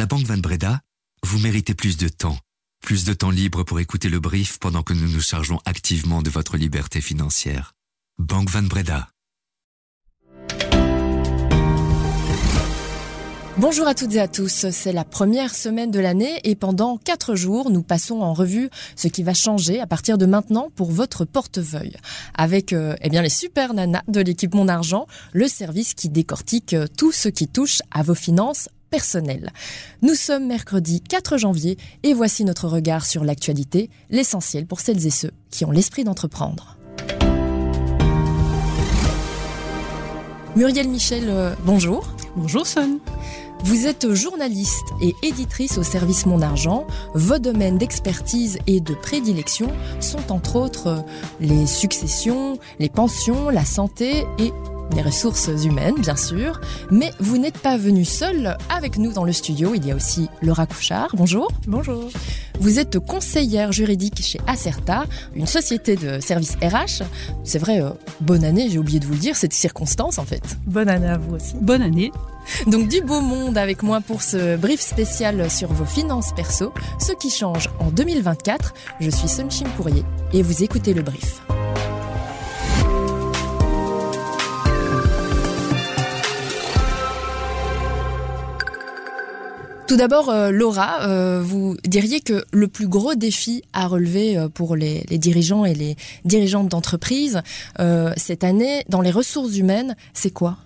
la Banque Van Breda, vous méritez plus de temps. Plus de temps libre pour écouter le brief pendant que nous nous chargeons activement de votre liberté financière. Banque Van Breda. Bonjour à toutes et à tous, c'est la première semaine de l'année et pendant quatre jours, nous passons en revue ce qui va changer à partir de maintenant pour votre portefeuille. Avec euh, eh bien les super nanas de l'équipe Mon Argent, le service qui décortique euh, tout ce qui touche à vos finances personnelles. Nous sommes mercredi 4 janvier et voici notre regard sur l'actualité, l'essentiel pour celles et ceux qui ont l'esprit d'entreprendre. Muriel Michel, euh, bonjour. Bonjour Son. Vous êtes journaliste et éditrice au service Mon Argent. Vos domaines d'expertise et de prédilection sont entre autres les successions, les pensions, la santé et les ressources humaines, bien sûr. Mais vous n'êtes pas venu seul avec nous dans le studio. Il y a aussi Laura Couchard. Bonjour. Bonjour. Vous êtes conseillère juridique chez Acerta, une société de services RH. C'est vrai, euh, bonne année, j'ai oublié de vous le dire, cette circonstance en fait. Bonne année à vous aussi. Bonne année. Donc du beau monde avec moi pour ce brief spécial sur vos finances perso, ce qui change en 2024. Je suis Sunshine Courrier et vous écoutez le brief. Tout d'abord, euh, Laura, euh, vous diriez que le plus gros défi à relever euh, pour les, dirigeants et les dirigeantes d'entreprise cette année dans les ressources humaines, c'est quoi?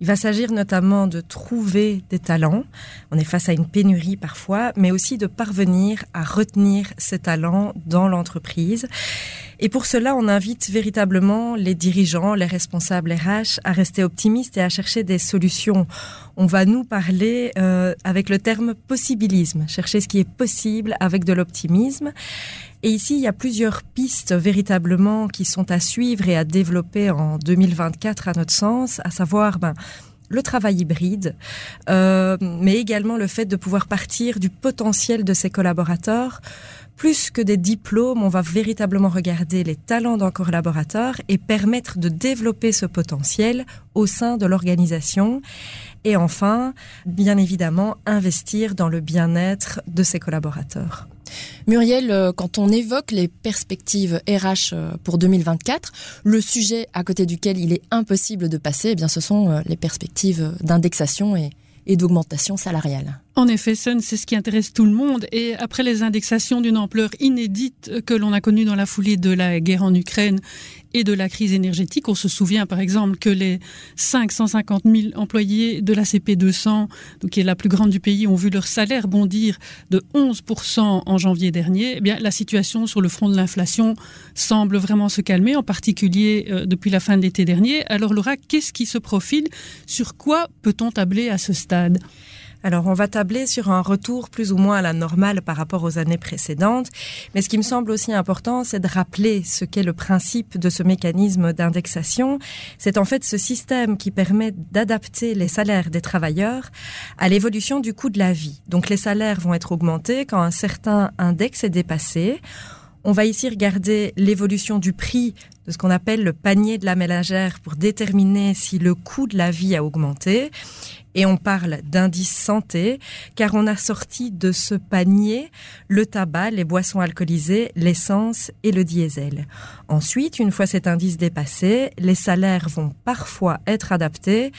Il va s'agir notamment de trouver des talents. On est face à une pénurie parfois, mais aussi de parvenir à retenir ces talents dans l'entreprise. Et pour cela, on invite véritablement les dirigeants, les responsables RH à rester optimistes et à chercher des solutions. On va nous parler euh, avec le terme possibilisme, chercher ce qui est possible avec de l'optimisme. Et ici, il y a plusieurs pistes véritablement qui sont à suivre et à développer en 2024 à notre sens, à savoir ben, le travail hybride, euh, mais également le fait de pouvoir partir du potentiel de ses collaborateurs. Plus que des diplômes, on va véritablement regarder les talents d'un collaborateur et permettre de développer ce potentiel au sein de l'organisation. Et enfin, bien évidemment, investir dans le bien-être de ses collaborateurs. Muriel, euh, quand on évoque les perspectives RH euh, pour 2024, le sujet à côté duquel il est impossible de passer, eh bien, ce sont euh, les perspectives d'indexation et, et d'augmentation salariale. En effet, Sun, c'est ce qui intéresse tout le monde. Et après les indexations d'une ampleur inédite que l'on a connue dans la foulée de la guerre en Ukraine et de la crise énergétique, on se souvient par exemple que les 550 000 employés de la CP200, donc qui est la plus grande du pays, ont vu leur salaire bondir de 11% en janvier dernier. Eh bien, la situation sur le front de l'inflation semble vraiment se calmer, en particulier euh, depuis la fin de l'été dernier. Alors Laura, qu'est-ce qui se profile? Sur quoi peut-on tabler à ce stade? Alors, on va tabler sur un retour plus ou moins à la normale par rapport aux années précédentes. Mais ce qui me semble aussi important, c'est de rappeler ce qu'est le principe de ce mécanisme d'indexation. C'est en fait ce système qui permet d'adapter les salaires des travailleurs à l'évolution du coût de la vie. Donc, les salaires vont être augmentés quand un certain index est dépassé. On va ici regarder l'évolution du prix de ce qu'on appelle le panier de la ménagère pour déterminer si le coût de la vie a augmenté. Et on parle d'indice santé, car on a sorti de ce panier le tabac, les boissons alcoolisées, l'essence et le diesel. Ensuite, une fois cet indice dépassé, les salaires vont parfois être adaptés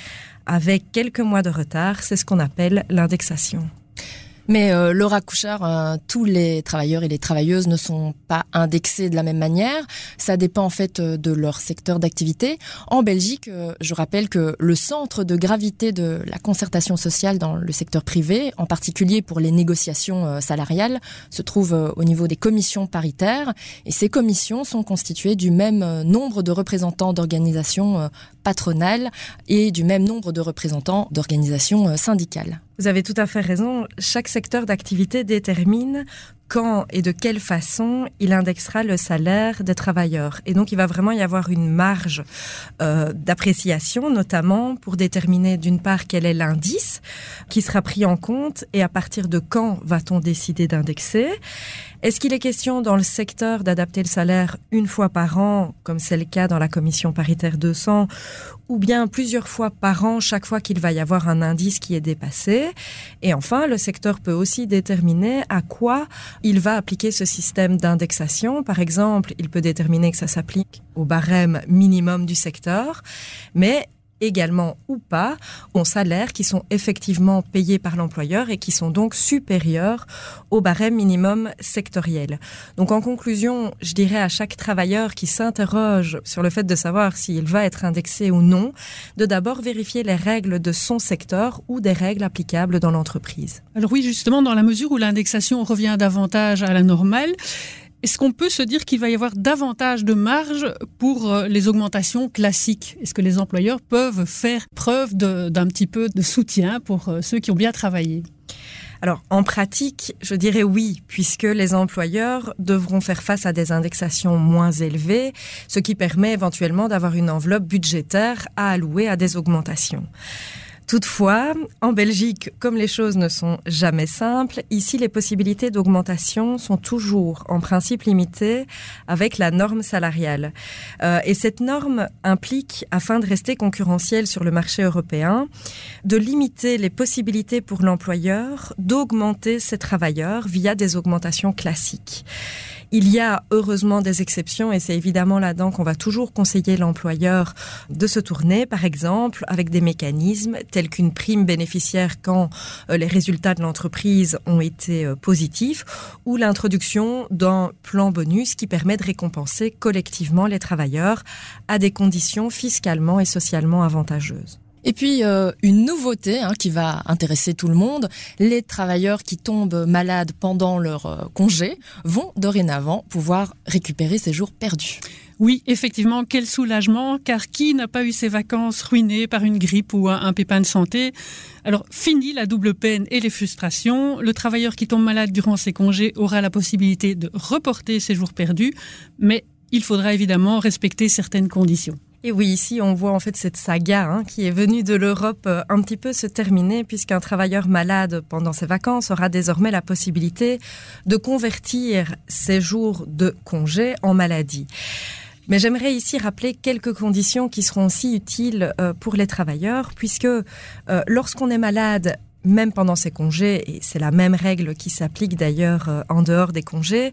avec quelques mois de retard. C'est ce qu'on appelle l'indexation. Mais euh, Laura Couchard, euh, tous les travailleurs et les travailleuses ne sont pas indexés de la même manière. Ça dépend en fait euh, de leur secteur d'activité. En Belgique, je rappelle que le centre de gravité de la concertation sociale dans le secteur privé, en particulier pour les négociations salariales, se trouve au niveau des commissions paritaires. Et ces commissions sont constituées du même nombre de représentants d'organisations patronales et du même nombre de représentants d'organisations euh, syndicales. Vous avez tout à fait raison. Chaque secteur d'activité détermine quand et de quelle façon il indexera le salaire des travailleurs. Et donc, il va vraiment y avoir une marge euh, d'appréciation, notamment pour déterminer d'une part quel est l'indice qui sera pris en compte et à partir de quand va-t-on décider d'indexer. Est-ce qu'il est question dans le secteur d'adapter le salaire une fois par an, comme c'est le cas dans la commission paritaire 200, ou bien plusieurs fois par an, chaque fois qu'il va y avoir un indice qui est dépassé? Et enfin, le secteur peut aussi déterminer à quoi il va appliquer ce système d'indexation. Par exemple, il peut déterminer que ça s'applique au barème minimum du secteur, mais également ou pas aux salaires qui sont effectivement payés par l'employeur et qui sont donc supérieurs au barème minimum sectoriel. Donc en conclusion, je dirais à chaque travailleur qui s'interroge sur le fait de savoir s'il va être indexé ou non, de d'abord vérifier les règles de son secteur ou des règles applicables dans l'entreprise. Alors oui, justement, dans la mesure où l'indexation revient davantage à la normale, est-ce qu'on peut se dire qu'il va y avoir davantage de marge pour euh, les augmentations classiques? Est-ce que les employeurs peuvent faire preuve d'un petit peu de soutien pour euh, ceux qui ont bien travaillé? Alors, en pratique, je dirais oui, puisque les employeurs devront faire face à des indexations moins élevées, ce qui permet éventuellement d'avoir une enveloppe budgétaire à allouer à des augmentations. Toutefois, en Belgique, comme les choses ne sont jamais simples, ici les possibilités d'augmentation sont toujours en principe limitées avec la norme salariale. Euh, et cette norme implique, afin de rester concurrentiel sur le marché européen, de limiter les possibilités pour l'employeur d'augmenter ses travailleurs via des augmentations classiques. Il y a heureusement des exceptions et c'est évidemment là-dedans qu'on va toujours conseiller l'employeur de se tourner, par exemple, avec des mécanismes tels qu'une prime bénéficiaire quand euh, les résultats de l'entreprise ont été euh, positifs ou l'introduction d'un plan bonus qui permet de récompenser collectivement les travailleurs à des conditions fiscalement et socialement avantageuses. Et puis euh, une nouveauté hein, qui va intéresser tout le monde, les travailleurs qui tombent malades pendant leur euh, congé vont dorénavant pouvoir récupérer ces jours perdus. Oui, effectivement, quel soulagement, car qui n'a pas eu ses vacances ruinées par une grippe ou un, pépin de santé? Alors, fini la double peine et les frustrations. Le travailleur qui tombe malade durant ses congés aura la possibilité de reporter ses jours perdus, mais il faudra évidemment respecter certaines conditions. Et oui, ici, on voit en fait cette saga hein, qui est venue de l'Europe euh, un petit peu se terminer puisqu'un travailleur malade pendant ses vacances aura désormais la possibilité de convertir ses jours de congé en maladie. Mais j'aimerais ici rappeler quelques conditions qui seront aussi utiles euh, pour les travailleurs, puisque euh, lorsqu'on est malade, même pendant ses congés, et c'est la même règle qui s'applique d'ailleurs euh, en dehors des congés,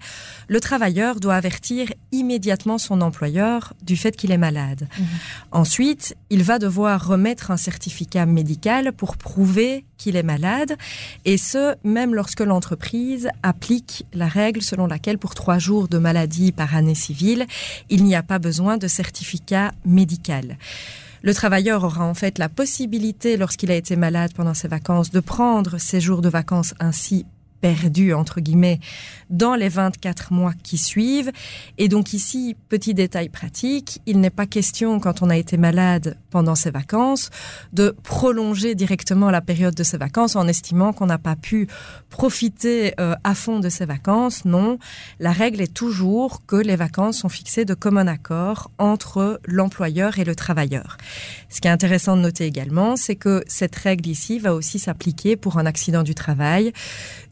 le travailleur doit avertir immédiatement son employeur du fait qu'il est malade. Mhm. Ensuite, il va devoir remettre un certificat médical pour prouver qu'il est malade, et ce, même lorsque l'entreprise applique la règle selon laquelle pour trois jours de maladie par année civile, il n'y a pas besoin de certificat médical. Le travailleur aura en fait la possibilité, lorsqu'il a été malade pendant ses vacances, de prendre ses jours de vacances ainsi perdu, entre guillemets, dans les 24 mois qui suivent. Et donc ici, petit détail pratique, il n'est pas question, quand on a été malade pendant ses vacances, de prolonger directement la période de ses vacances en estimant qu'on n'a pas pu profiter euh, à fond de ses vacances. Non, la règle est toujours que les vacances sont fixées de commun accord entre l'employeur et le travailleur. Ce qui est intéressant de noter également, c'est que cette règle ici va aussi s'appliquer pour un accident du travail,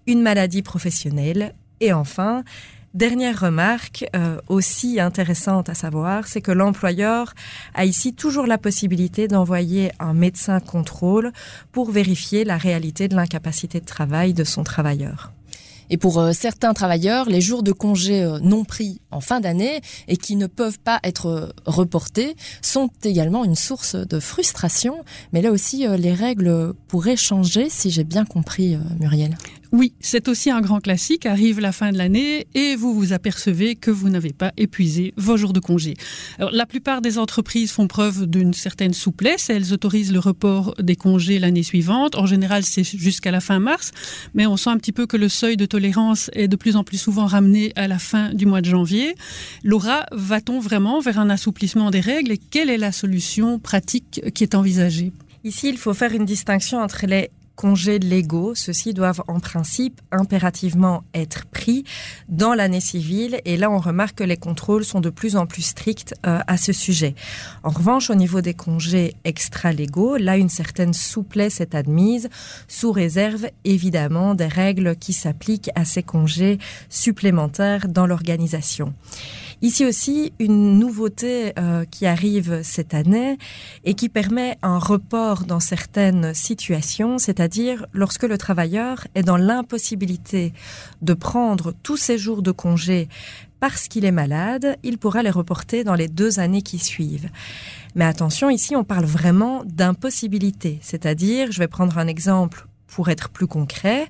une maladie professionnelle et enfin, Dernière remarque euh, aussi intéressante à savoir, c'est que l'employeur a ici toujours la possibilité d'envoyer un médecin contrôle pour vérifier la réalité de l'incapacité de travail de son travailleur. Et pour euh, certains travailleurs, les jours de congé euh, non pris en fin d'année et qui ne peuvent pas être reportés sont également une source de frustration. Mais là aussi, les règles pourraient changer, si j'ai bien compris, Muriel. Oui, c'est aussi un grand classique. Arrive la fin de l'année et vous vous apercevez que vous n'avez pas épuisé vos jours de congé. Alors, la plupart des entreprises font preuve d'une certaine souplesse. Elles autorisent le report des congés l'année suivante. En général, c'est jusqu'à la fin mars, mais on sent un petit peu que le seuil de tolérance est de plus en plus souvent ramené à la fin du mois de janvier. Laura, va-t-on vraiment vers un assouplissement des règles et quelle est la solution pratique qui est envisagée? Ici, il faut faire une distinction entre les congés légaux. Ceux-ci doivent en principe impérativement être pris dans l'année civile et là on remarque que les contrôles sont de plus en plus stricts euh, à ce sujet. En revanche, au niveau des congés extra-légaux, là une certaine souplesse est admise sous réserve évidemment des règles qui s'appliquent à ces congés supplémentaires dans l'organisation. Ici aussi, une nouveauté euh, qui arrive cette année et qui permet un report dans certaines situations, c'est-à-dire lorsque le travailleur est dans l'impossibilité de prendre tous ses jours de congé parce qu'il est malade, il pourra les reporter dans les deux années qui suivent. Mais attention, ici, on parle vraiment d'impossibilité, c'est-à-dire, je vais prendre un exemple pour être plus concret.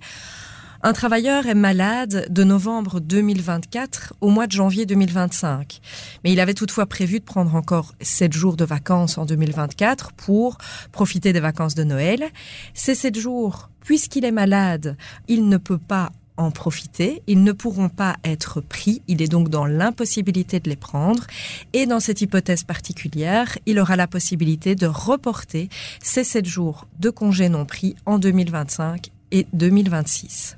Un travailleur est malade de novembre 2024 au mois de janvier 2025. Mais il avait toutefois prévu de prendre encore sept jours de vacances en 2024 pour profiter des vacances de Noël. Ces sept jours, puisqu'il est malade, il ne peut pas en profiter, ils ne pourront pas être pris, il est donc dans l'impossibilité de les prendre, et dans cette hypothèse particulière, il aura la possibilité de reporter ces sept jours de congés non pris en 2025 et 2026.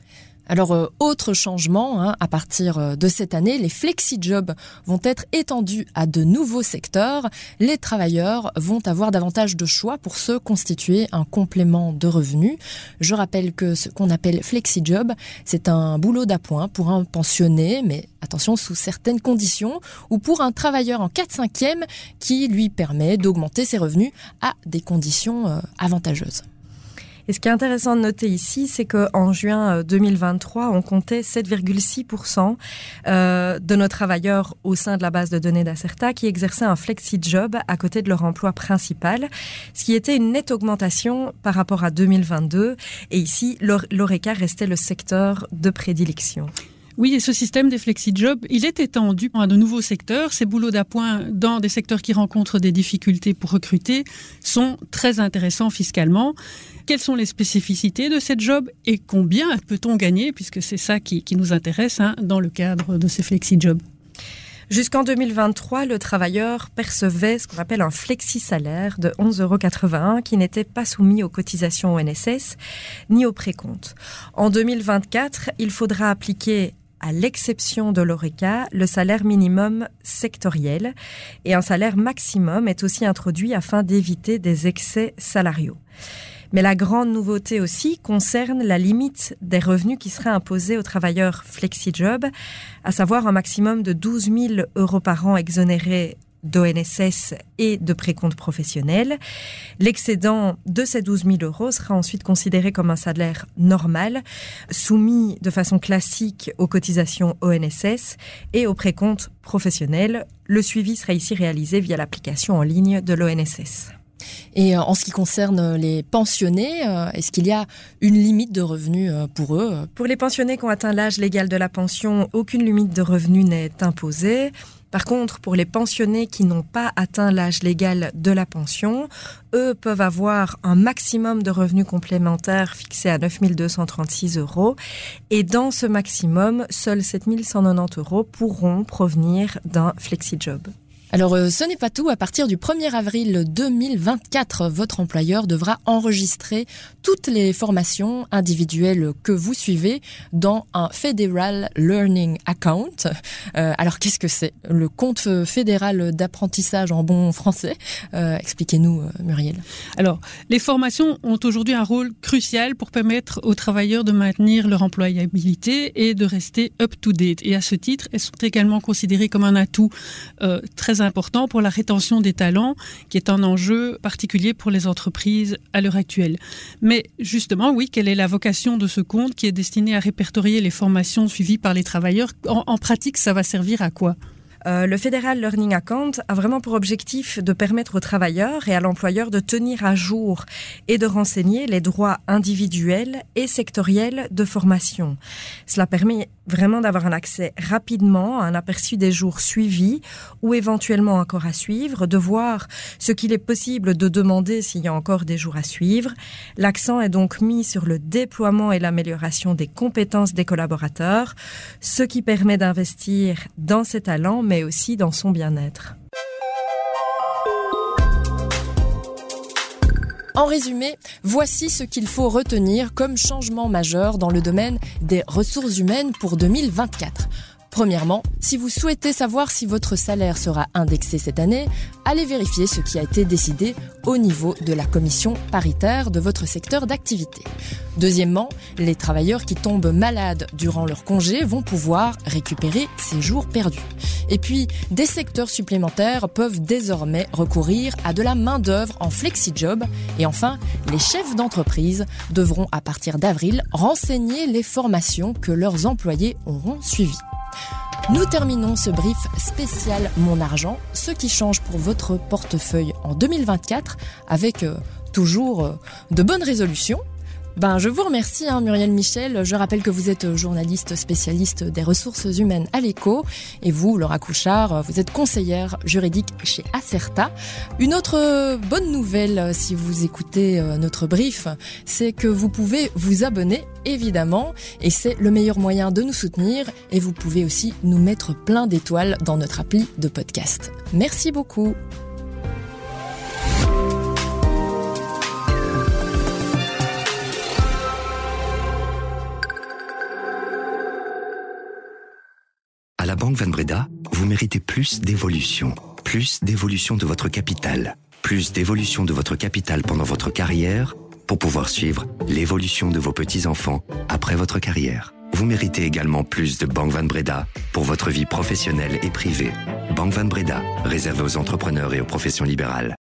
Alors, euh, autre changement, hein, à partir euh, de cette année, les flexi-jobs vont être étendus à de nouveaux secteurs. Les travailleurs vont avoir davantage de choix pour se constituer un complément de revenus. Je rappelle que ce qu'on appelle flexi-job, c'est un boulot d'appoint pour un pensionné, mais attention, sous certaines conditions, ou pour un travailleur en 4-5e qui lui permet d'augmenter ses revenus à des conditions euh, avantageuses. Et ce qui est intéressant de noter ici, c'est qu'en juin 2023, euh, on comptait 7,6% euh, de nos travailleurs au sein de la base de données d'Acerta qui exerçaient un flexi-job à côté de leur emploi principal, ce qui était une nette augmentation par rapport à 2022. Et ici, l'ORECA restait le secteur de prédilection. Oui, et ce système des flexi-jobs, il est étendu à de nouveaux secteurs. Ces boulots d'appoint dans des secteurs qui rencontrent des difficultés pour recruter sont très intéressants fiscalement. Quelles sont les spécificités de cette job et combien peut-on gagner, puisque c'est ça qui, nous intéresse hein, dans le cadre de ces flexi-jobs? Jusqu'en 2023, le travailleur percevait ce qu'on appelle un flexi-salaire de 11,81 euros qui n'était pas soumis aux cotisations ONSS ni aux précomptes. En 2024, il faudra appliquer à l'exception de l'ORECA, le salaire minimum sectoriel et un salaire maximum est aussi introduit afin d'éviter des excès salariaux. Mais la grande nouveauté aussi concerne la limite des revenus qui seraient imposés aux travailleurs flexi-job, à savoir un maximum de 12 000 euros par an exonérés d'ONSS et de précompte professionnel. L'excédent de ces 12 000 euros sera ensuite considéré comme un salaire normal, soumis de façon classique aux cotisations ONSS et au précompte professionnel. Le suivi sera ici réalisé via l'application en ligne de l'ONSS. Et euh, en ce qui concerne les pensionnés, euh, est-ce qu'il y a une limite de revenus euh, pour eux Pour les pensionnés qui ont atteint l'âge légal de la pension, aucune limite de revenus n'est imposée. Par contre, pour les pensionnés qui n'ont pas atteint l'âge légal de la pension, eux peuvent avoir un maximum de revenus complémentaires fixé à 9 236 euros. Et dans ce maximum, seuls 7 190 euros pourront provenir d'un flexi-job. Alors euh, ce n'est pas tout, à partir du 1er avril 2024, votre employeur devra enregistrer toutes les formations individuelles que vous suivez dans un Federal Learning Account. Euh, alors qu'est-ce que c'est? Le compte fédéral d'apprentissage en bon français? Euh, Expliquez-nous Muriel. Alors les formations ont aujourd'hui un rôle crucial pour permettre aux travailleurs de maintenir leur employabilité et de rester up-to-date. Et à ce titre, elles sont également considérées comme un atout très important pour la rétention des talents, qui est un enjeu particulier pour les entreprises à l'heure actuelle. Mais justement, oui, quelle est la vocation de ce compte qui est destiné à répertorier les formations suivies par les travailleurs? En, pratique, ça va servir à quoi? Euh, le Federal Learning Account a vraiment pour objectif de permettre aux travailleurs et à l'employeur de tenir à jour et de renseigner les droits individuels et sectoriels de formation. Cela permet vraiment d'avoir un accès rapidement à un aperçu des jours suivis ou éventuellement encore à suivre, de voir ce qu'il est possible de demander s'il y a encore des jours à suivre. L'accent est donc mis sur le déploiement et l'amélioration des compétences des collaborateurs, ce qui permet d'investir dans ses talents mais aussi dans son bien-être. En résumé, voici ce qu'il faut retenir comme changement majeur dans le domaine des ressources humaines pour 2024. Premièrement, si vous souhaitez savoir si votre salaire sera indexé cette année, allez vérifier ce qui a été décidé au niveau de la commission paritaire de votre secteur d'activité. Deuxièmement, les travailleurs qui tombent malades durant leur congé vont pouvoir récupérer ces jours perdus. Et puis, des secteurs supplémentaires peuvent désormais recourir à de la main-d'œuvre en flexi-job. Et enfin, les chefs d'entreprise devront à partir d'avril renseigner les formations que leurs employés auront suivies. Nous terminons ce brief spécial Mon argent, ce qui change pour votre portefeuille en 2024 avec euh, toujours euh, de bonnes résolutions ben, je vous remercie, hein, Muriel Michel. Je rappelle que vous êtes journaliste spécialiste des ressources humaines à l'ECO. Et vous, Laura Couchard, vous êtes conseillère juridique chez Acerta. Une autre bonne nouvelle, si vous écoutez euh, notre brief, c'est que vous pouvez vous abonner, évidemment. Et c'est le meilleur moyen de nous soutenir. Et vous pouvez aussi nous mettre plein d'étoiles dans notre appli de podcast. Merci beaucoup. Banque Van Breda, vous méritez plus d'évolution. Plus d'évolution de votre capital. Plus d'évolution de votre capital pendant votre carrière pour pouvoir suivre l'évolution de vos petits-enfants après votre carrière. Vous méritez également plus de Banque Van Breda pour votre vie professionnelle et privée. Banque Van Breda, réservée aux entrepreneurs et aux professions libérales.